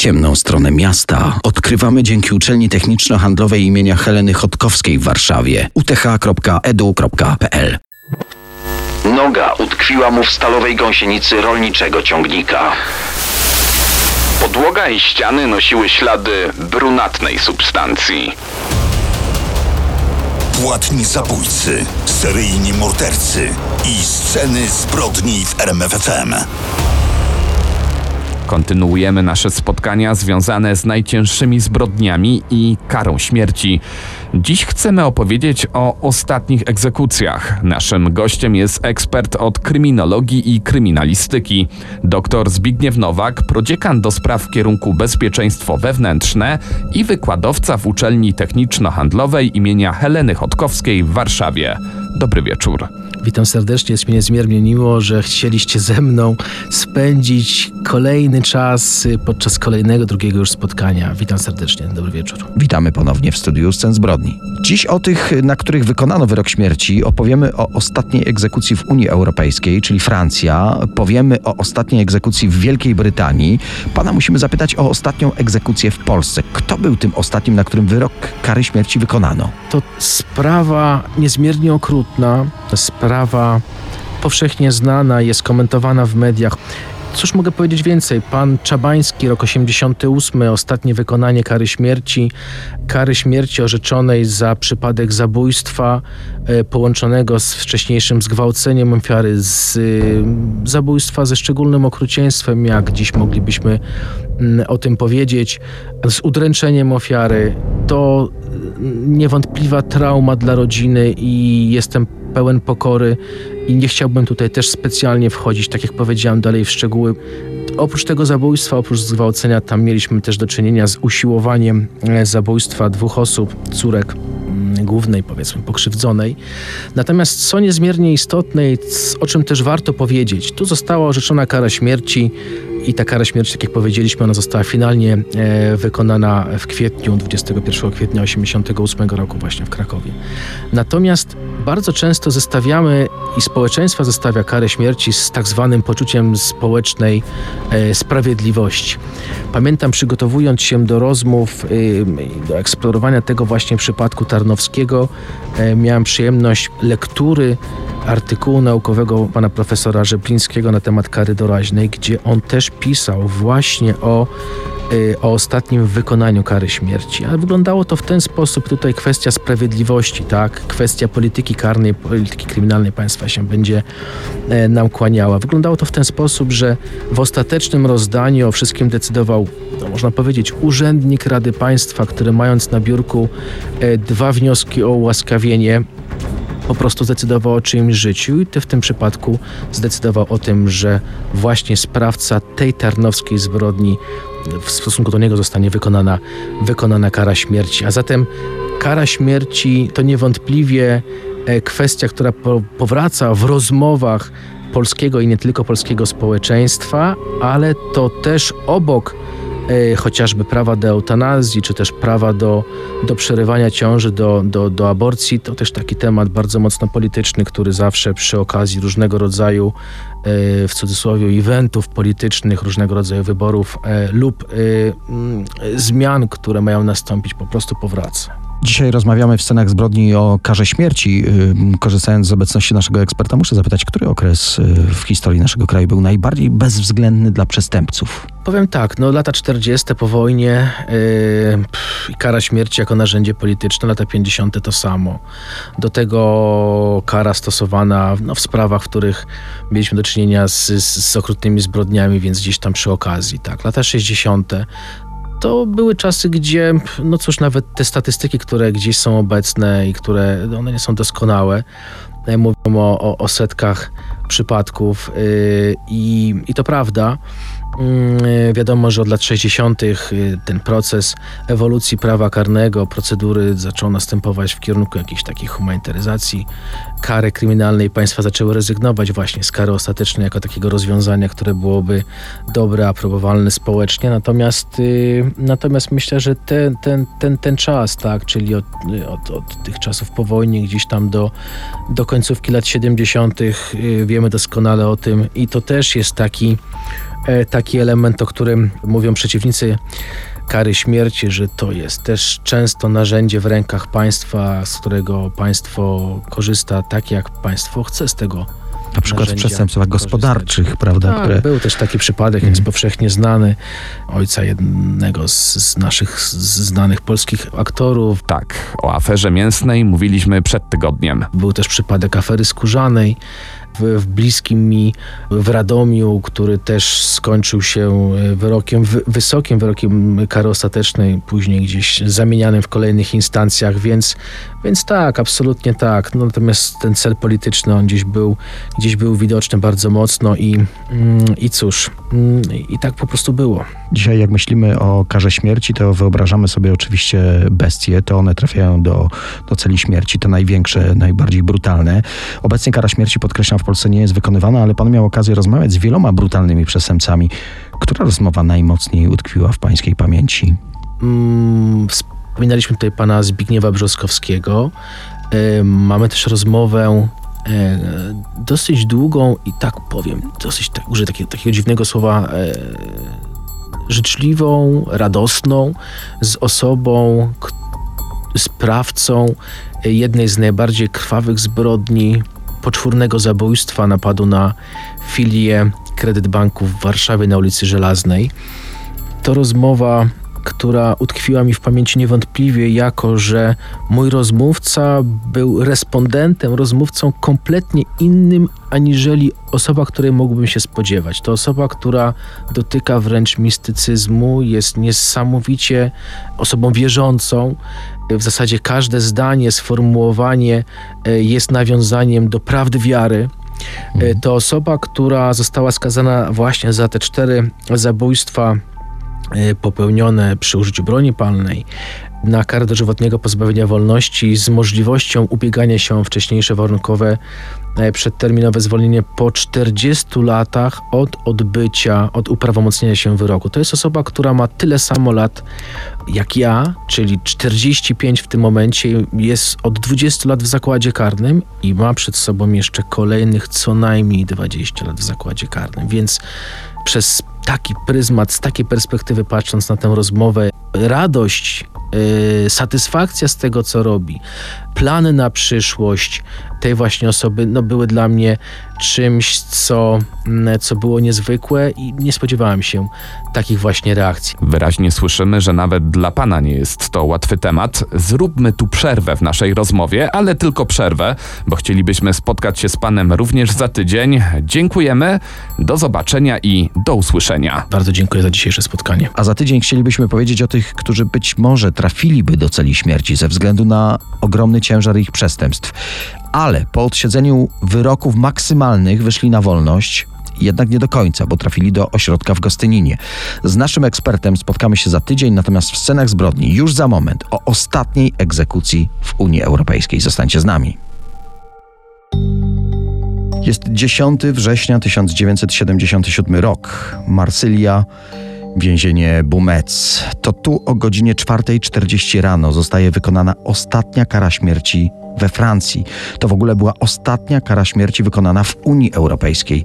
Ciemną stronę miasta odkrywamy dzięki uczelni techniczno-handlowej imienia Heleny Chodkowskiej w Warszawie uth.edu.pl Noga utkwiła mu w stalowej gąsienicy rolniczego ciągnika. Podłoga i ściany nosiły ślady brunatnej substancji. Płatni zabójcy, seryjni mordercy i sceny zbrodni w RMFFM. Kontynuujemy nasze spotkania związane z najcięższymi zbrodniami i karą śmierci. Dziś chcemy opowiedzieć o ostatnich egzekucjach. Naszym gościem jest ekspert od kryminologii i kryminalistyki, dr Zbigniew Nowak, prodziekan do spraw kierunku bezpieczeństwo wewnętrzne i wykładowca w uczelni techniczno-handlowej imienia Heleny Chodkowskiej w Warszawie. Dobry wieczór. Witam serdecznie, jest mi niezmiernie miło, że chcieliście ze mną spędzić kolejny czas podczas kolejnego, drugiego już spotkania. Witam serdecznie, dobry wieczór. Witamy ponownie w studiu Scen Zbrodni. Dziś o tych, na których wykonano wyrok śmierci, opowiemy o ostatniej egzekucji w Unii Europejskiej, czyli Francja. Powiemy o ostatniej egzekucji w Wielkiej Brytanii. Pana musimy zapytać o ostatnią egzekucję w Polsce. Kto był tym ostatnim, na którym wyrok kary śmierci wykonano? To sprawa niezmiernie okrutna, sprawa powszechnie znana, jest komentowana w mediach. Cóż mogę powiedzieć więcej? Pan Czabański, rok 88, ostatnie wykonanie kary śmierci, kary śmierci orzeczonej za przypadek zabójstwa e, połączonego z wcześniejszym zgwałceniem ofiary, z y, zabójstwa ze szczególnym okrucieństwem, jak dziś moglibyśmy mm, o tym powiedzieć, z udręczeniem ofiary. To y, niewątpliwa trauma dla rodziny i jestem pełen pokory i nie chciałbym tutaj też specjalnie wchodzić, tak jak powiedziałem, dalej w szczegóły. Oprócz tego zabójstwa, oprócz zgwałcenia, tam mieliśmy też do czynienia z usiłowaniem e, zabójstwa dwóch osób, córek mm, głównej, powiedzmy, pokrzywdzonej. Natomiast co niezmiernie istotne i o czym też warto powiedzieć, tu została orzeczona kara śmierci i ta kara śmierci, tak jak powiedzieliśmy, ona została finalnie e, wykonana w kwietniu, 21 kwietnia 1988 roku właśnie w Krakowie. Natomiast bardzo często zestawiamy i społeczeństwo zestawia karę śmierci z tak zwanym poczuciem społecznej e, sprawiedliwości. Pamiętam, przygotowując się do rozmów, e, do eksplorowania tego właśnie przypadku Tarnowskiego, miałem przyjemność lektury artykułu naukowego pana profesora Żeblińskiego na temat kary doraźnej, gdzie on też pisał właśnie o Y, o ostatnim wykonaniu kary śmierci. Ale wyglądało to w ten sposób, tutaj kwestia sprawiedliwości, tak? Kwestia polityki karnej, polityki kryminalnej państwa się będzie e, nam kłaniała. Wyglądało to w ten sposób, że w ostatecznym rozdaniu o wszystkim decydował, no można powiedzieć, urzędnik Rady Państwa, który mając na biurku e, dwa wnioski o ułaskawienie, po prostu zdecydował o czyimś życiu i ty w tym przypadku zdecydował o tym, że właśnie sprawca tej tarnowskiej zbrodni w stosunku do niego zostanie wykonana, wykonana kara śmierci. A zatem kara śmierci to niewątpliwie e, kwestia, która powraca w rozmowach polskiego i nie tylko polskiego społeczeństwa, ale to też obok chociażby prawa do eutanazji, czy też prawa do, do przerywania ciąży, do, do, do aborcji, to też taki temat bardzo mocno polityczny, który zawsze przy okazji różnego rodzaju, e, w cudzysłowie, eventów politycznych, różnego rodzaju wyborów e, lub mm, zmian, które mają nastąpić, po prostu powraca. Dzisiaj rozmawiamy w scenach zbrodni o karze śmierci. Korzystając z obecności naszego eksperta, muszę zapytać, który okres y, w historii naszego kraju był najbardziej bezwzględny dla przestępców? Powiem tak, no lata 40. po wojnie yy, kara śmierci jako narzędzie polityczne, lata 50. to samo. Do tego kara stosowana no, w sprawach, w których mieliśmy do czynienia z, z, z okrutnymi zbrodniami, więc gdzieś tam przy okazji, tak. Lata 60 to były czasy, gdzie, no cóż, nawet te statystyki, które gdzieś są obecne i które, one nie są doskonałe, e, mówią o, o, setkach przypadków yy, i, i to prawda. Mm, wiadomo, że od lat 60. Y, ten proces ewolucji prawa karnego, procedury zaczął następować w kierunku jakiejś takiej humanitaryzacji kary kryminalnej. Państwa zaczęły rezygnować właśnie z kary ostatecznej jako takiego rozwiązania, które byłoby dobre, aprobowalne społecznie. Natomiast, y, natomiast myślę, że ten, ten, ten, ten czas, tak, czyli od, od, od tych czasów po wojnie gdzieś tam do, do końcówki lat 70. Y, wiemy doskonale o tym i to też jest taki e, taki element, o którym mówią przeciwnicy kary śmierci, że to jest też często narzędzie w rękach państwa, z którego państwo korzysta tak, jak państwo chce z tego Na przykład w przestępstwach gospodarczych, prawda? Tak, które... był też taki przypadek, jest powszechnie znany, ojca jednego z, z naszych z- znanych polskich aktorów. Tak, o aferze mięsnej mówiliśmy przed tygodniem. Był też przypadek afery skórzanej w, w bliskim mi w Radomiu, który też skończył się e, wyrokiem, wy, wysokim wyrokiem kary ostatecznej, później gdzieś zamienianym w kolejnych instancjach, więc, więc tak, absolutnie tak. No, natomiast ten cel polityczny, on gdzieś był, gdzieś był widoczny bardzo mocno i, mm, i cóż, mm, i tak po prostu było. Dzisiaj jak myślimy o karze śmierci, to wyobrażamy sobie oczywiście bestie, to one trafiają do, do celi śmierci, te największe, najbardziej brutalne. Obecnie kara śmierci, podkreślam, w Polsce nie jest wykonywana, ale pan miał okazję rozmawiać z wieloma brutalnymi przestępcami. Która rozmowa najmocniej utkwiła w pańskiej pamięci? Mm, Wspominaliśmy tutaj pana Zbigniewa Brzoskowskiego. E, Mamy też rozmowę e, dosyć długą i tak powiem, dosyć tak, użyję takiego, dziwnego słowa, e, życzliwą, radosną z osobą, sprawcą jednej z najbardziej krwawych zbrodni poczwórnego zabójstwa napadu na filię Kredyt Banku w Warszawie na ulicy Żelaznej. To rozmowa, która utkwiła mi w pamięci niewątpliwie, jako że mój rozmówca był respondentem, rozmówcą kompletnie innym, aniżeli osoba, której mógłbym się spodziewać. To osoba, która dotyka wręcz mistycyzmu, jest niesamowicie osobą wierzącą. W zasadzie każde zdanie, sformułowanie e, jest nawiązaniem do prawdy wiary. E, To osoba, która została skazana właśnie za te cztery zabójstwa e, popełnione przy użyciu broni palnej na karę dożywotniego pozbawienia wolności z możliwością ubiegania się o wcześniejsze warunkowe e, przedterminowe zwolnienie po 40 latach od odbycia, od uprawomocnienia się wyroku. To jest osoba, która ma tyle samo lat jak ja, czyli 45 w tym momencie, jest od 20 lat w zakładzie karnym i ma przed sobą jeszcze kolejnych co najmniej 20 lat w zakładzie karnym. Więc przez taki pryzmat, z takiej perspektywy patrząc na tę rozmowę, radość, satysfakcja z tego, co robi, plany na przyszłość tej właśnie osoby, no były dla mnie czymś, co, mm, co było niezwykłe i nie spodziewałem się takich właśnie reakcji. Wyraźnie słyszymy, że nawet dla pana nie jest to łatwy temat. Zróbmy tu przerwę w naszej rozmowie, ale tylko przerwę, bo chcielibyśmy spotkać się z panem również za tydzień. Dziękujemy, do zobaczenia i do usłyszenia. Bardzo dziękuję za dzisiejsze spotkanie. A za tydzień chcielibyśmy powiedzieć o tych, którzy być może trafiliby do celi śmierci ze względu na ogromny ciężar ich przestępstw, ale po odsiedzeniu wyroków maksymalnych wyszli na wolność. Jednak nie do końca, bo trafili do ośrodka w Gostyninie. Z naszym ekspertem spotkamy się za tydzień, natomiast w scenach zbrodni już za moment o ostatniej egzekucji w Unii Europejskiej. Zostańcie z nami. Jest 10 września 1977 rok. Marsylia, więzienie Bumec. To tu o godzinie 4.40 rano zostaje wykonana ostatnia kara śmierci we Francji. To w ogóle była ostatnia kara śmierci wykonana w Unii Europejskiej.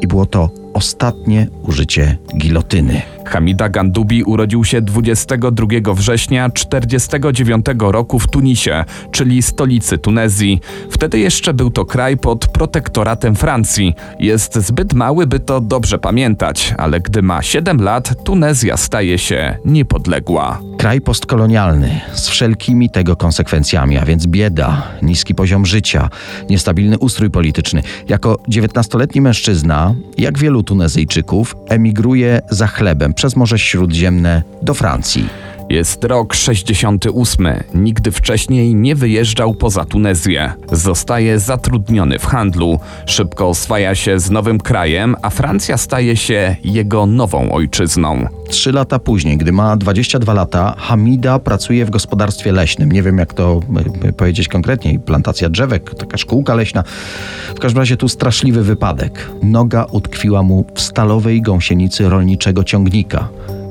I było to ostatnie użycie gilotyny. Hamida Gandubi urodził się 22 września 1949 roku w Tunisie, czyli stolicy Tunezji. Wtedy jeszcze był to kraj pod protektoratem Francji. Jest zbyt mały, by to dobrze pamiętać, ale gdy ma 7 lat, Tunezja staje się niepodległa. Kraj postkolonialny z wszelkimi tego konsekwencjami, a więc bieda, niski poziom życia, niestabilny ustrój polityczny. Jako 19-letni mężczyzna, jak wielu Tunezyjczyków, emigruje za chlebem przez Morze Śródziemne do Francji. Jest rok 68. Nigdy wcześniej nie wyjeżdżał poza Tunezję. Zostaje zatrudniony w handlu. Szybko oswaja się z nowym krajem, a Francja staje się jego nową ojczyzną. Trzy lata później, gdy ma 22 lata, Hamida pracuje w gospodarstwie leśnym. Nie wiem, jak to powiedzieć konkretniej. Plantacja drzewek, taka szkółka leśna. W każdym razie tu straszliwy wypadek. Noga utkwiła mu w stalowej gąsienicy rolniczego ciągnika.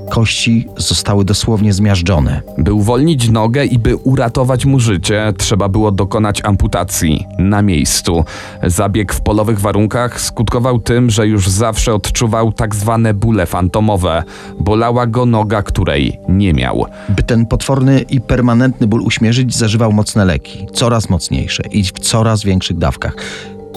Kości zostały dosłownie zmiażdżone. By uwolnić nogę i by uratować mu życie, trzeba było dokonać amputacji na miejscu. Zabieg w polowych warunkach skutkował tym, że już zawsze odczuwał tak zwane bóle fantomowe. Bolała go noga, której nie miał. By ten potworny i permanentny ból uśmierzyć, zażywał mocne leki, coraz mocniejsze i w coraz większych dawkach.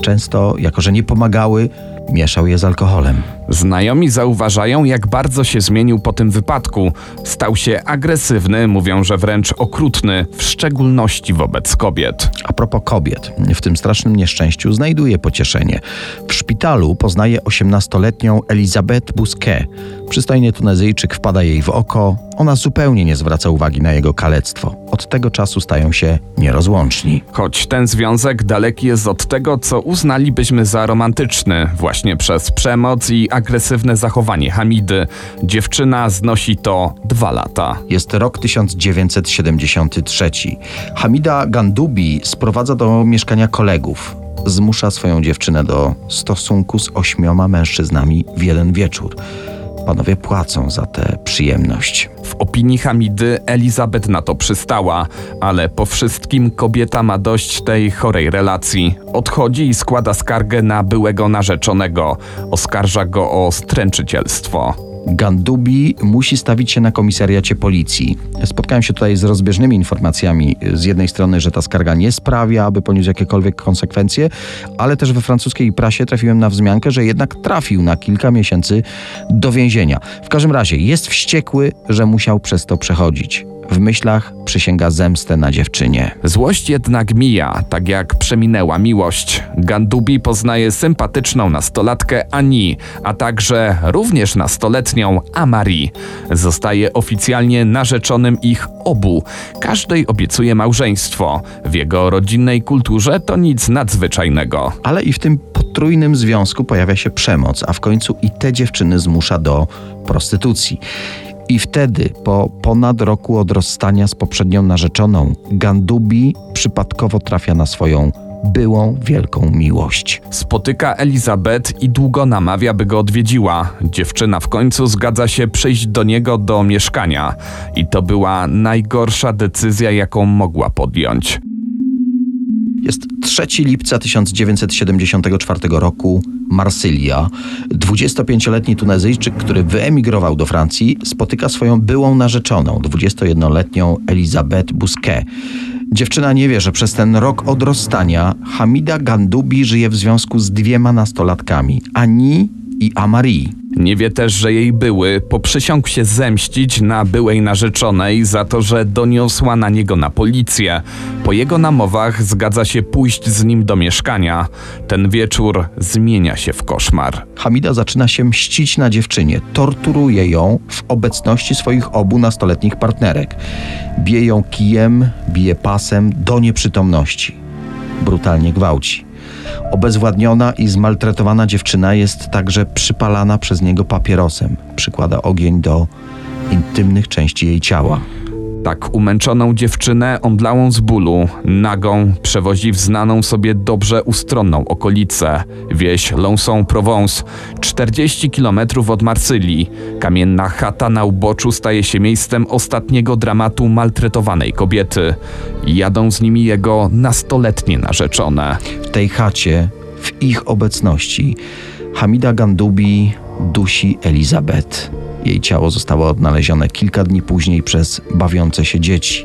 Często, jako że nie pomagały, mieszał je z alkoholem. Znajomi zauważają, jak bardzo się zmienił po tym wypadku. Stał się agresywny, mówią, że wręcz okrutny, w szczególności wobec kobiet. A propos kobiet, w tym strasznym nieszczęściu znajduje pocieszenie. W szpitalu poznaje 18-letnią Elizabeth Bousquet. Przystojny Tunezyjczyk wpada jej w oko. Ona zupełnie nie zwraca uwagi na jego kalectwo. Od tego czasu stają się nierozłączni. Choć ten związek daleki jest od tego, co uznalibyśmy za romantyczny, właśnie przez przemoc i agresywne zachowanie Hamidy. Dziewczyna znosi to dwa lata. Jest rok 1973. Hamida Gandubi sprowadza do mieszkania kolegów. Zmusza swoją dziewczynę do stosunku z ośmioma mężczyznami w jeden wieczór. Panowie płacą za tę przyjemność. W opinii Hamidy Elizabeth na to przystała, ale po wszystkim kobieta ma dość tej chorej relacji. Odchodzi i składa skargę na byłego narzeczonego. Oskarża go o stręczycielstwo. Gandubi musi stawić się na komisariacie policji. Spotkałem się tutaj z rozbieżnymi informacjami. Z jednej strony, że ta skarga nie sprawia, aby poniósł jakiekolwiek konsekwencje, ale też we francuskiej prasie trafiłem na wzmiankę, że jednak trafił na kilka miesięcy do więzienia. W każdym razie jest wściekły, że musiał przez to przechodzić. W myślach przysięga zemstę na dziewczynie. Złość jednak mija, tak jak przeminęła miłość. Gandubi poznaje sympatyczną nastolatkę Ani, a także również nastoletnią Amari. Zostaje oficjalnie narzeczonym ich obu. Każdej obiecuje małżeństwo. W jego rodzinnej kulturze to nic nadzwyczajnego. Ale i w tym potrójnym związku pojawia się przemoc, a w końcu i te dziewczyny zmusza do prostytucji. I wtedy, po ponad roku od rozstania z poprzednią narzeczoną, Gandubi przypadkowo trafia na swoją byłą wielką miłość. Spotyka Elizabeth i długo namawia, by go odwiedziła. Dziewczyna w końcu zgadza się przyjść do niego do mieszkania. I to była najgorsza decyzja, jaką mogła podjąć. Jest 3 lipca 1974 roku, Marsylia. 25-letni Tunezyjczyk, który wyemigrował do Francji, spotyka swoją byłą narzeczoną, 21-letnią Elizabeth Bousquet. Dziewczyna nie wie, że przez ten rok od rozstania Hamida Gandubi żyje w związku z dwiema nastolatkami, Ani i Amari. Nie wie też, że jej były poprzysiągł się zemścić na byłej narzeczonej za to, że doniosła na niego na policję. Po jego namowach zgadza się pójść z nim do mieszkania. Ten wieczór zmienia się w koszmar. Hamida zaczyna się mścić na dziewczynie, torturuje ją w obecności swoich obu nastoletnich partnerek. Bije ją kijem, bije pasem do nieprzytomności. Brutalnie gwałci. Obezwładniona i zmaltretowana dziewczyna jest także przypalana przez niego papierosem. Przykłada ogień do intymnych części jej ciała. Tak umęczoną dziewczynę, omdlałą z bólu, nagą, przewozi w znaną sobie dobrze ustronną okolicę, wieś Lonson-Provence, 40 km od Marsylii. Kamienna chata na uboczu staje się miejscem ostatniego dramatu maltretowanej kobiety. Jadą z nimi jego nastoletnie narzeczone. W tej chacie, w ich obecności, Hamida Gandubi dusi Elizabeth. Jej ciało zostało odnalezione kilka dni później przez bawiące się dzieci.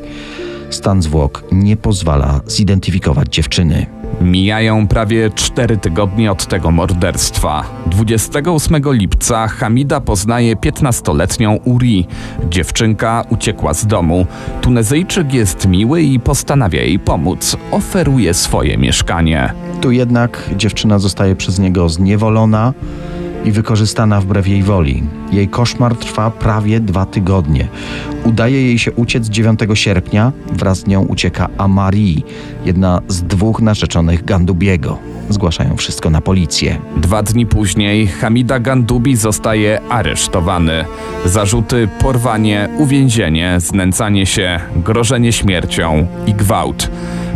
Stan zwłok nie pozwala zidentyfikować dziewczyny. Mijają prawie cztery tygodnie od tego morderstwa. 28 lipca Hamida poznaje 15-letnią Uri. Dziewczynka uciekła z domu. Tunezyjczyk jest miły i postanawia jej pomóc. Oferuje swoje mieszkanie. Tu jednak dziewczyna zostaje przez niego zniewolona i wykorzystana wbrew jej woli. Jej koszmar trwa prawie dwa tygodnie. Udaje jej się uciec 9 sierpnia, wraz z nią ucieka Amari, jedna z dwóch narzeczonych Gandubiego. Zgłaszają wszystko na policję. Dwa dni później Hamida Gandubi zostaje aresztowany. Zarzuty porwanie, uwięzienie, znęcanie się, grożenie śmiercią i gwałt.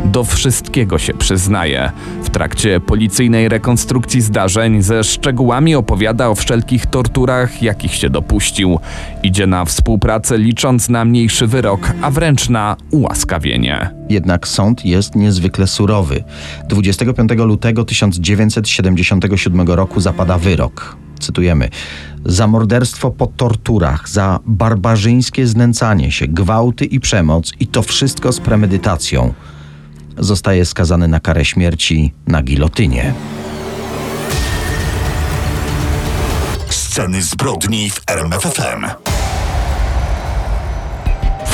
Do wszystkiego się przyznaje. W trakcie policyjnej rekonstrukcji zdarzeń ze szczegółami opowiada o wszelkich torturach, jakich się dopuścił. Idzie na współpracę licząc na mniejszy wyrok, a wręcz na ułaskawienie. Jednak sąd jest niezwykle surowy. 25 lutego 1977 roku zapada wyrok. Cytujemy: Za morderstwo po torturach, za barbarzyńskie znęcanie się, gwałty i przemoc, i to wszystko z premedytacją, zostaje skazany na karę śmierci na gilotynie. Sceny zbrodni w RMFFM.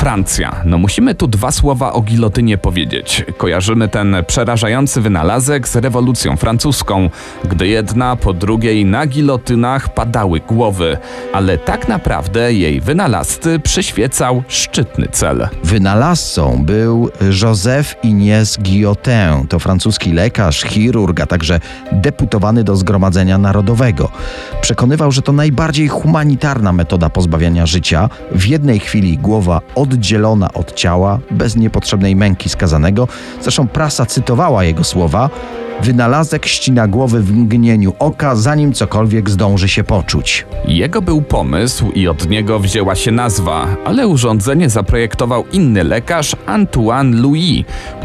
Francja. No musimy tu dwa słowa o gilotynie powiedzieć. Kojarzymy ten przerażający wynalazek z rewolucją francuską, gdy jedna po drugiej na gilotynach padały głowy, ale tak naprawdę jej wynalazcy przyświecał szczytny cel. Wynalazcą był Joseph Ignace Guillotin. To francuski lekarz, chirurg, a także deputowany do Zgromadzenia Narodowego. Przekonywał, że to najbardziej humanitarna metoda pozbawiania życia. W jednej chwili głowa oddzielona od ciała, bez niepotrzebnej męki skazanego. Zresztą prasa cytowała jego słowa. Wynalazek ścina głowy w mgnieniu oka, zanim cokolwiek zdąży się poczuć. Jego był pomysł i od niego wzięła się nazwa, ale urządzenie zaprojektował inny lekarz Antoine Louis.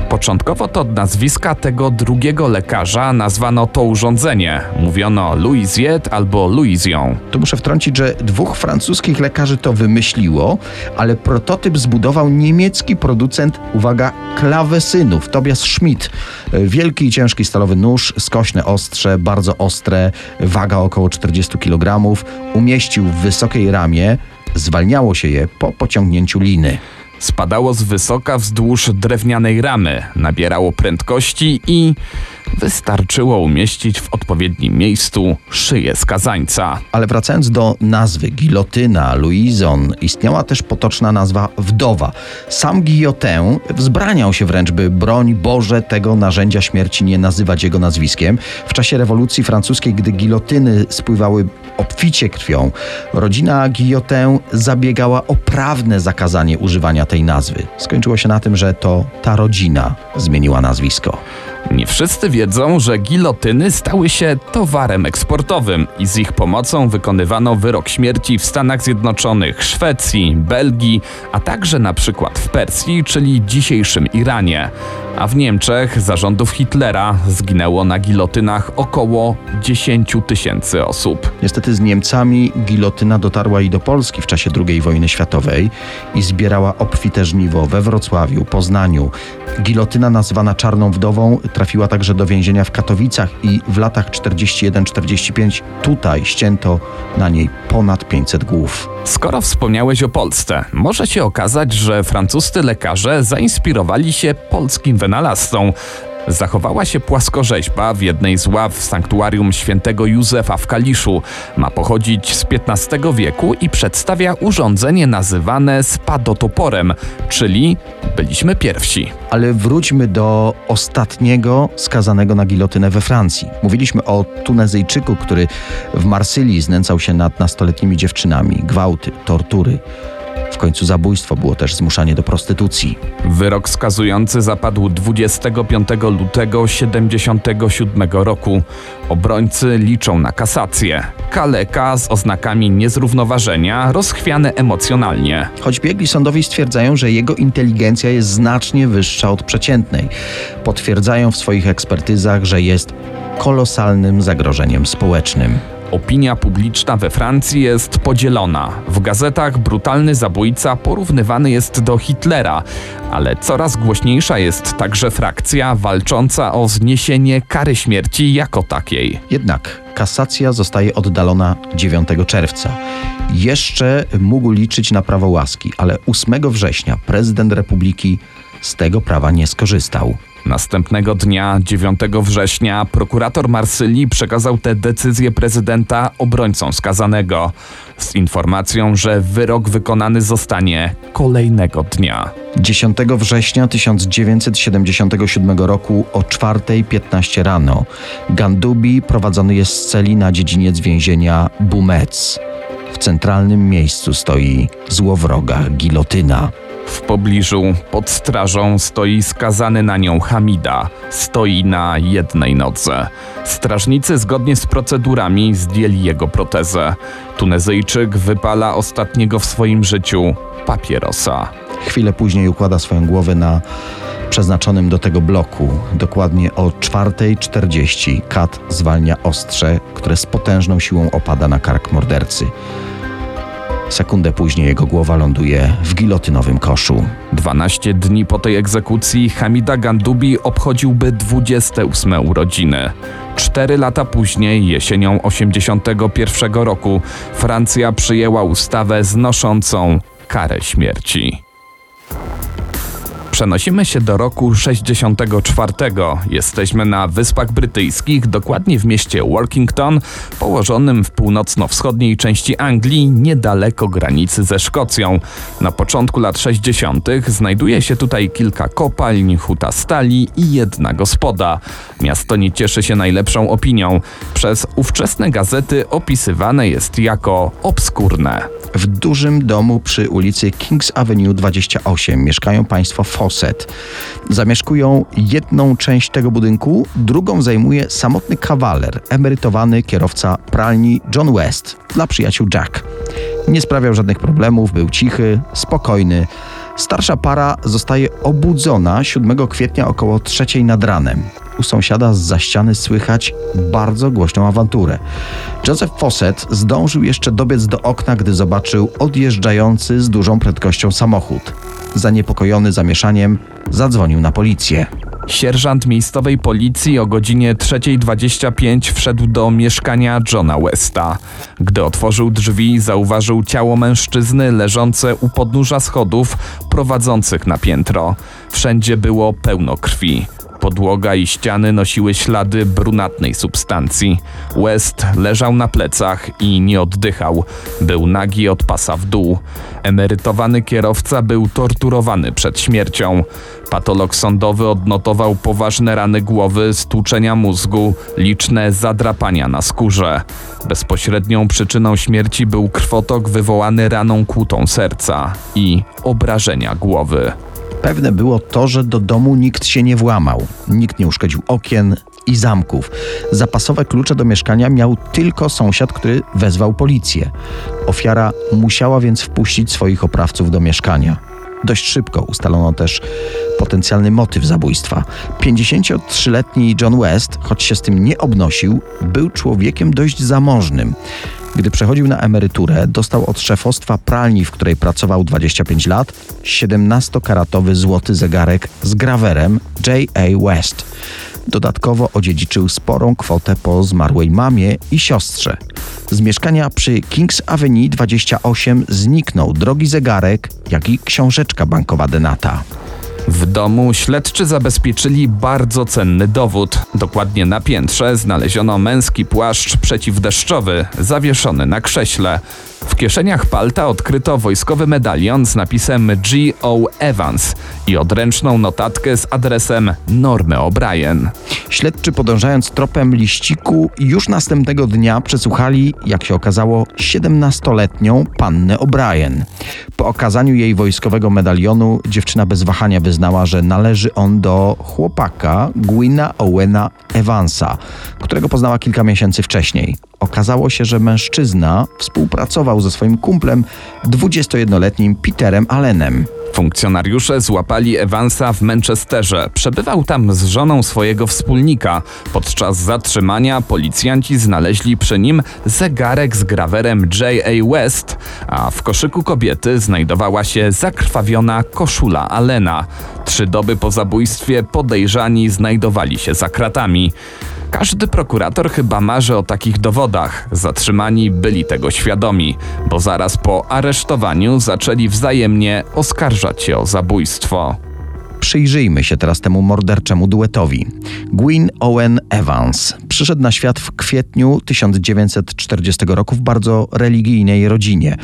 Początkowo to od nazwiska tego drugiego lekarza nazwano to urządzenie. Mówiono Louisiet albo Louision. Tu muszę wtrącić, że dwóch francuskich lekarzy to wymyśliło, ale prototyp zbudował niemiecki producent, uwaga, klawesynów, Tobias Schmidt. Wielki i ciężki stalowy nóż, skośne ostrze, bardzo ostre, waga około 40 kg, umieścił w wysokiej ramie, zwalniało się je po pociągnięciu liny. Spadało z wysoka wzdłuż drewnianej ramy, nabierało prędkości i wystarczyło umieścić w odpowiednim miejscu szyję skazańca. Ale wracając do nazwy gilotyna, Louison, istniała też potoczna nazwa wdowa. Sam Guillotin wzbraniał się wręcz, by broń Boże tego narzędzia śmierci nie nazywać jego nazwiskiem. W czasie rewolucji francuskiej, gdy gilotyny spływały obficie krwią, rodzina Guillotin zabiegała o prawne zakazanie używania tej nazwy. Skończyło się na tym, że to ta rodzina zmieniła nazwisko. Nie wszyscy wiedzą, że gilotyny stały się towarem eksportowym i z ich pomocą wykonywano wyrok śmierci w Stanach Zjednoczonych, Szwecji, Belgii, a także na przykład w Persji, czyli dzisiejszym Iranie. A w Niemczech zarządów Hitlera zginęło na gilotynach około 10 tysięcy osób. Niestety z Niemcami gilotyna dotarła i do Polski w czasie II wojny światowej i zbierała obfite żniwo we Wrocławiu, Poznaniu. Gilotyna nazywana Czarną Wdową trafiła także do więzienia w Katowicach i w latach 41-45 tutaj ścięto na niej ponad 500 głów. Skoro wspomniałeś o Polsce, może się okazać, że francuscy lekarze zainspirowali się polskim wynalazcą. Zachowała się płaskorzeźba w jednej z ław sanktuarium świętego Józefa w Kaliszu. Ma pochodzić z XV wieku i przedstawia urządzenie nazywane spadotoporem, czyli byliśmy pierwsi. Ale wróćmy do ostatniego skazanego na gilotynę we Francji. Mówiliśmy o Tunezyjczyku, który w Marsylii znęcał się nad nastoletnimi dziewczynami. Gwałty, tortury. W końcu zabójstwo było też zmuszanie do prostytucji. Wyrok skazujący zapadł 25 lutego 77 roku. Obrońcy liczą na kasację. Kaleka z oznakami niezrównoważenia, rozchwiane emocjonalnie. Choć biegli sądowi stwierdzają, że jego inteligencja jest znacznie wyższa od przeciętnej. Potwierdzają w swoich ekspertyzach, że jest kolosalnym zagrożeniem społecznym. Opinia publiczna we Francji jest podzielona. W gazetach brutalny zabójca porównywany jest do Hitlera, ale coraz głośniejsza jest także frakcja walcząca o zniesienie kary śmierci jako takiej. Jednak kasacja zostaje oddalona 9 czerwca. Jeszcze mógł liczyć na prawo łaski, ale 8 września prezydent republiki z tego prawa nie skorzystał. Następnego dnia, 9 września, prokurator Marsylii przekazał tę decyzję prezydenta obrońcom skazanego z informacją, że wyrok wykonany zostanie kolejnego dnia. 10 września 1977 roku o 4.15 rano Gandubi prowadzony jest z celi na dziedziniec więzienia Bumec. Centralnym miejscu stoi złowroga gilotyna. W pobliżu pod strażą stoi skazany na nią Hamida. Stoi na jednej nodze. Strażnicy zgodnie z procedurami zdjęli jego protezę. Tunezyjczyk wypala ostatniego w swoim życiu papierosa. Chwilę później układa swoją głowę na przeznaczonym do tego bloku. Dokładnie o 4.40 Kat zwalnia ostrze, które z potężną siłą opada na kark mordercy. Sekundę później jego głowa ląduje w gilotynowym koszu. 12 dni po tej egzekucji Hamida Gandubi obchodziłby 28 urodziny. Cztery lata później, jesienią 81 roku, Francja przyjęła ustawę znoszącą karę śmierci. Przenosimy się do roku 64. Jesteśmy na Wyspach Brytyjskich, dokładnie w mieście Workington, położonym w północno-wschodniej części Anglii, niedaleko granicy ze Szkocją. Na początku lat 60. znajduje się tutaj kilka kopalń, huta stali i jedna gospoda. Miasto nie cieszy się najlepszą opinią. Przez ówczesne gazety opisywane jest jako obskurne. W dużym domu przy ulicy Kings Avenue 28 mieszkają państwo Fawcett. Zamieszkują jedną część tego budynku, drugą zajmuje samotny kawaler, emerytowany kierowca pralni John West dla przyjaciół Jack. Nie sprawiał żadnych problemów, był cichy, spokojny. Starsza para zostaje obudzona 7 kwietnia około trzeciej nad ranem. U sąsiada z za ściany słychać bardzo głośną awanturę. Joseph Fawcett zdążył jeszcze dobiec do okna, gdy zobaczył odjeżdżający z dużą prędkością samochód. Zaniepokojony zamieszaniem, zadzwonił na policję. Sierżant miejscowej policji o godzinie 3.25 wszedł do mieszkania Johna Westa. Gdy otworzył drzwi, zauważył ciało mężczyzny leżące u podnóża schodów prowadzących na piętro. Wszędzie było pełno krwi. Podłoga i ściany nosiły ślady brunatnej substancji. West leżał na plecach i nie oddychał. Był nagi od pasa w dół. Emerytowany kierowca był torturowany przed śmiercią. Patolog sądowy odnotował poważne rany głowy, stłuczenia mózgu, liczne zadrapania na skórze. Bezpośrednią przyczyną śmierci był krwotok wywołany raną kłutą serca i obrażenia głowy. Pewne było to, że do domu nikt się nie włamał. Nikt nie uszkodził okien i zamków. Zapasowe klucze do mieszkania miał tylko sąsiad, który wezwał policję. Ofiara musiała więc wpuścić swoich oprawców do mieszkania. Dość szybko ustalono też potencjalny motyw zabójstwa. 53-letni John West, choć się z tym nie obnosił, był człowiekiem dość zamożnym. Gdy przechodził na emeryturę, dostał od szefostwa pralni, w której pracował 25 lat, 17-karatowy złoty zegarek z grawerem J.A. West. Dodatkowo odziedziczył sporą kwotę po zmarłej mamie i siostrze. Z mieszkania przy Kings Avenue 28 zniknął drogi zegarek, jak i książeczka bankowa Denata. W domu śledczy zabezpieczyli bardzo cenny dowód. Dokładnie na piętrze znaleziono męski płaszcz przeciwdeszczowy, zawieszony na krześle. W kieszeniach palta odkryto wojskowy medalion z napisem G.O. Evans i odręczną notatkę z adresem Normy O'Brien. Śledczy podążając tropem liściku już następnego dnia przesłuchali, jak się okazało, 17-letnią pannę O'Brien. Po okazaniu jej wojskowego medalionu dziewczyna bez wahania wyznała, że należy on do chłopaka Gwina Owena Evansa, którego poznała kilka miesięcy wcześniej. Okazało się, że mężczyzna współpracował ze swoim kumplem 21-letnim Peterem Allenem. Funkcjonariusze złapali Evansa w Manchesterze. Przebywał tam z żoną swojego wspólnika. Podczas zatrzymania policjanci znaleźli przy nim zegarek z grawerem J.A. West, a w koszyku kobiety znajdowała się zakrwawiona koszula Allena. Trzy doby po zabójstwie podejrzani znajdowali się za kratami. Każdy prokurator chyba marzy o takich dowodach. Zatrzymani byli tego świadomi, bo zaraz po aresztowaniu zaczęli wzajemnie oskarżać się o zabójstwo. Przyjrzyjmy się teraz temu morderczemu duetowi. Gwyn Owen Evans przyszedł na świat w kwietniu 1940 roku w bardzo religijnej rodzinie.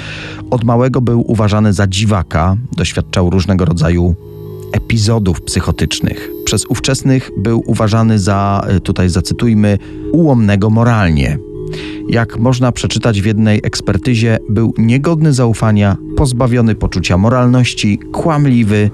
Od małego był uważany za dziwaka, doświadczał różnego rodzaju epizodów psychotycznych. Przez ówczesnych był uważany za, tutaj zacytujmy, ułomnego moralnie. Jak można przeczytać w jednej ekspertyzie, był niegodny zaufania, pozbawiony poczucia moralności, kłamliwy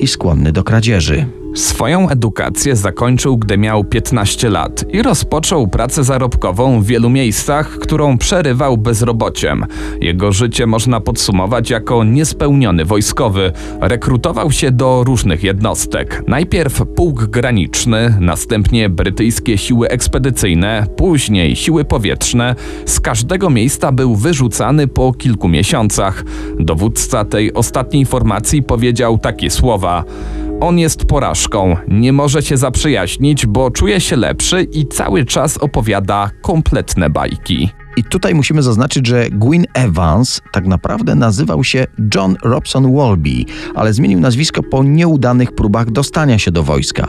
i skłonny do kradzieży. Swoją edukację zakończył, gdy miał 15 lat i rozpoczął pracę zarobkową w wielu miejscach, którą przerywał bezrobociem. Jego życie można podsumować jako niespełniony wojskowy. Rekrutował się do różnych jednostek. Najpierw pułk graniczny, następnie brytyjskie siły ekspedycyjne, później siły powietrzne. Z każdego miejsca był wyrzucany po kilku miesiącach. Dowódca tej ostatniej formacji powiedział takie słowa. On jest porażką, nie może się zaprzyjaźnić, bo czuje się lepszy i cały czas opowiada kompletne bajki. I tutaj musimy zaznaczyć, że Gwyn Evans tak naprawdę nazywał się John Robson Walby, ale zmienił nazwisko po nieudanych próbach dostania się do wojska.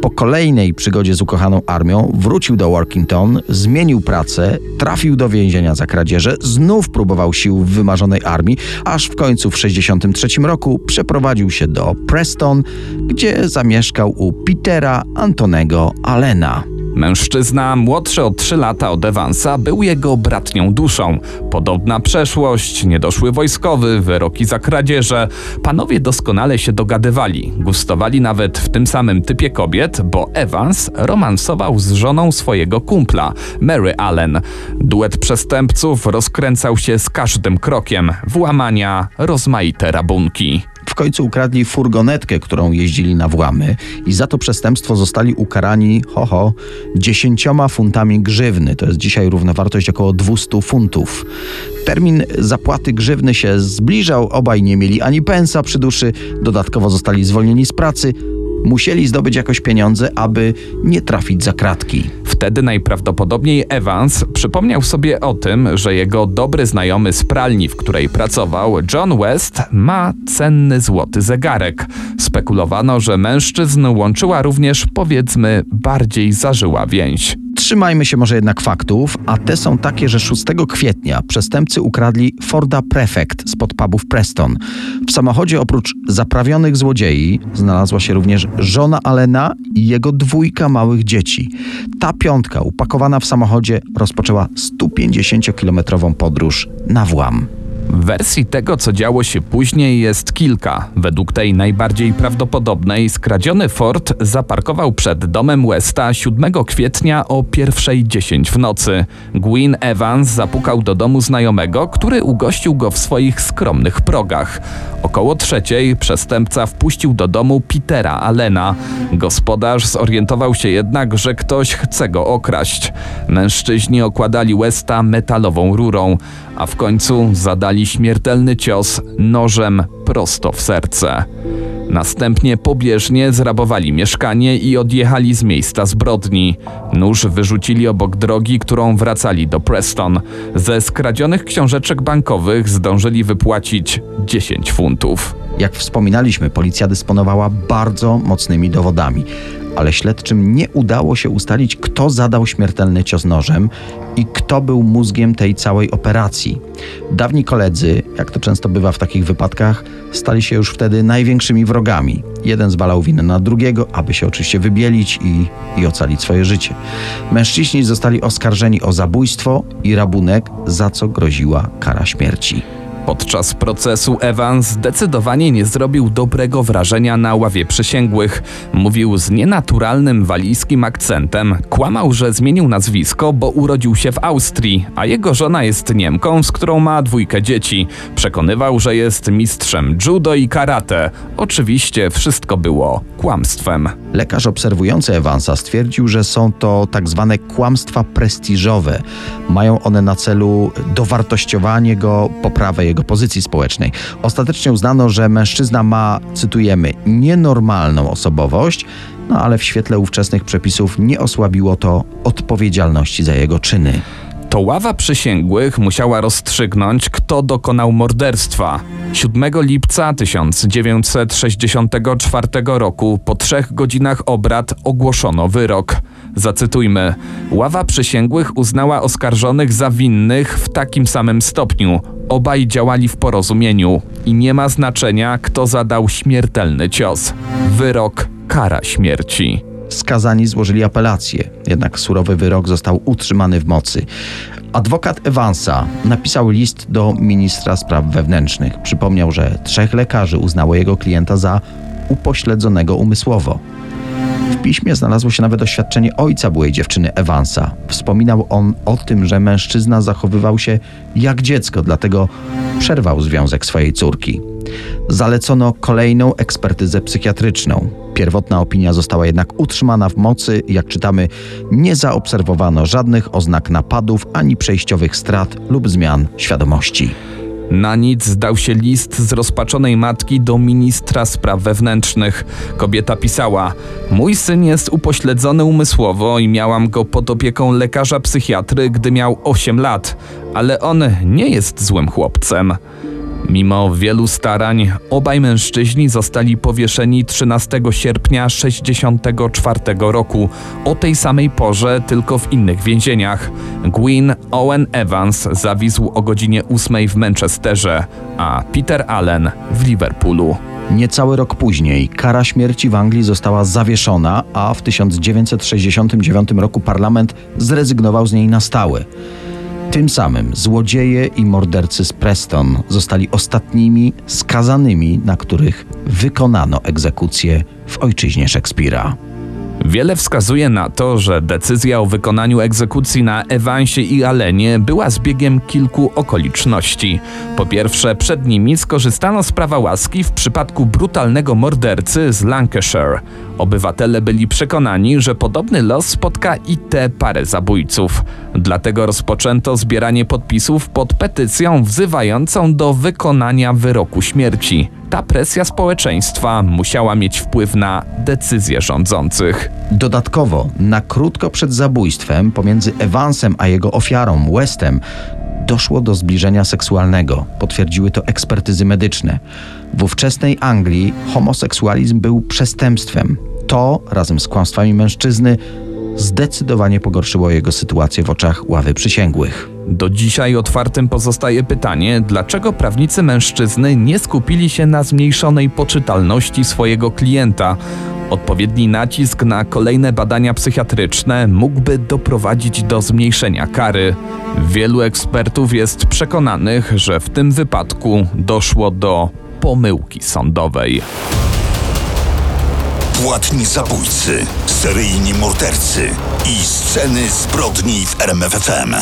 Po kolejnej przygodzie z ukochaną armią wrócił do Workington, zmienił pracę, trafił do więzienia za kradzieże, znów próbował sił w wymarzonej armii, aż w końcu w 1963 roku przeprowadził się do Preston, gdzie zamieszkał u Petera Antonego Allena. Mężczyzna młodszy o 3 lata od Evansa był jego bratnią duszą. Podobna przeszłość, niedoszły wojskowy, wyroki za kradzieże. Panowie doskonale się dogadywali. Gustowali nawet w tym samym typie kobiet, bo Evans romansował z żoną swojego kumpla, Mary Allen. Duet przestępców rozkręcał się z każdym krokiem. Włamania, rozmaite rabunki. Końcu ukradli furgonetkę, którą jeździli na włamy i za to przestępstwo zostali ukarani, ho, ho, dziesięcioma funtami grzywny. To jest dzisiaj równowartość około 200 funtów. Termin zapłaty grzywny się zbliżał, obaj nie mieli ani pensa przy duszy, dodatkowo zostali zwolnieni z pracy, musieli zdobyć jakoś pieniądze, aby nie trafić za kratki. Wtedy najprawdopodobniej Evans przypomniał sobie o tym, że jego dobry znajomy z pralni, w której pracował, John West, ma cenny złoty zegarek. Spekulowano, że mężczyzn łączyła również, powiedzmy, bardziej zażyła więź. Trzymajmy się może jednak faktów, a te są takie, że 6 kwietnia przestępcy ukradli Forda Prefect spod pubów Preston. W samochodzie oprócz zaprawionych złodziei znalazła się również żona Alena i jego dwójka małych dzieci. Ta piątka upakowana w samochodzie rozpoczęła 150-kilometrową podróż na włam. Wersji tego, co działo się później, jest kilka. Według tej najbardziej prawdopodobnej, skradziony Ford zaparkował przed domem Westa 7 kwietnia o 1.10 w nocy. Gwyn Evans zapukał do domu znajomego, który ugościł go w swoich skromnych progach. Około trzeciej przestępca wpuścił do domu Petera Allena. Gospodarz zorientował się jednak, że ktoś chce go okraść. Mężczyźni okładali Westa metalową rurą, a w końcu zadali śmiertelny cios nożem prosto w serce. Następnie pobieżnie zrabowali mieszkanie i odjechali z miejsca zbrodni. Nóż wyrzucili obok drogi, którą wracali do Preston. Ze skradzionych książeczek bankowych zdążyli wypłacić 10 funtów. Jak wspominaliśmy, policja dysponowała bardzo mocnymi dowodami, ale śledczym nie udało się ustalić, kto zadał śmiertelny cios nożem i kto był mózgiem tej całej operacji. Dawni koledzy, jak to często bywa w takich wypadkach, stali się już wtedy największymi wrogami. Jeden zwalał winę na drugiego, aby się oczywiście wybielić i, i ocalić swoje życie. Mężczyźni zostali oskarżeni o zabójstwo i rabunek, za co groziła kara śmierci. Podczas procesu Evans zdecydowanie nie zrobił dobrego wrażenia na ławie przysięgłych. Mówił z nienaturalnym walijskim akcentem. Kłamał, że zmienił nazwisko, bo urodził się w Austrii, a jego żona jest Niemką, z którą ma dwójkę dzieci. Przekonywał, że jest mistrzem judo i karate. Oczywiście wszystko było kłamstwem. Lekarz obserwujący Evansa stwierdził, że są to tak zwane kłamstwa prestiżowe. Mają one na celu dowartościowanie go, poprawę jego pozycji społecznej. Ostatecznie uznano, że mężczyzna ma, cytujemy, nienormalną osobowość, no ale w świetle ówczesnych przepisów nie osłabiło to odpowiedzialności za jego czyny. To ława przysięgłych musiała rozstrzygnąć, kto dokonał morderstwa. 7 lipca 1964 roku, po trzech godzinach obrad, ogłoszono wyrok. Zacytujmy: Ława przysięgłych uznała oskarżonych za winnych w takim samym stopniu. Obaj działali w porozumieniu i nie ma znaczenia, kto zadał śmiertelny cios. Wyrok kara śmierci. Skazani złożyli apelację. Jednak surowy wyrok został utrzymany w mocy. Adwokat Evansa napisał list do ministra spraw wewnętrznych. Przypomniał, że trzech lekarzy uznało jego klienta za upośledzonego umysłowo. W piśmie znalazło się nawet oświadczenie ojca byłej dziewczyny Evansa. Wspominał on o tym, że mężczyzna zachowywał się jak dziecko, dlatego przerwał związek swojej córki. Zalecono kolejną ekspertyzę psychiatryczną. Pierwotna opinia została jednak utrzymana w mocy. Jak czytamy, nie zaobserwowano żadnych oznak napadów ani przejściowych strat lub zmian świadomości. Na nic zdał się list z rozpaczonej matki do ministra spraw wewnętrznych. Kobieta pisała: Mój syn jest upośledzony umysłowo i miałam go pod opieką lekarza psychiatry, gdy miał 8 lat, ale on nie jest złym chłopcem. Mimo wielu starań, obaj mężczyźni zostali powieszeni 13 sierpnia 1964 roku, o tej samej porze, tylko w innych więzieniach. Gwyn Owen Evans zawisł o godzinie 8 w Manchesterze, a Peter Allen w Liverpoolu. Niecały rok później kara śmierci w Anglii została zawieszona, a w 1969 roku parlament zrezygnował z niej na stałe. Tym samym złodzieje i mordercy z Preston zostali ostatnimi skazanymi, na których wykonano egzekucję w ojczyźnie Szekspira. Wiele wskazuje na to, że decyzja o wykonaniu egzekucji na Evansie i Alenie była zbiegiem kilku okoliczności. Po pierwsze, przed nimi skorzystano z prawa łaski w przypadku brutalnego mordercy z Lancashire. Obywatele byli przekonani, że podobny los spotka i tę parę zabójców. Dlatego rozpoczęto zbieranie podpisów pod petycją wzywającą do wykonania wyroku śmierci. Ta presja społeczeństwa musiała mieć wpływ na decyzje rządzących. Dodatkowo, na krótko przed zabójstwem pomiędzy Evansem a jego ofiarą, Westem, doszło do zbliżenia seksualnego. Potwierdziły to ekspertyzy medyczne. W ówczesnej Anglii homoseksualizm był przestępstwem. To, razem z kłamstwami mężczyzny, zdecydowanie pogorszyło jego sytuację w oczach ławy przysięgłych. Do dzisiaj otwartym pozostaje pytanie, dlaczego prawnicy mężczyzny nie skupili się na zmniejszonej poczytalności swojego klienta. Odpowiedni nacisk na kolejne badania psychiatryczne mógłby doprowadzić do zmniejszenia kary. Wielu ekspertów jest przekonanych, że w tym wypadku doszło do pomyłki sądowej. Płatni zabójcy, seryjni mordercy i sceny zbrodni w RMFFM.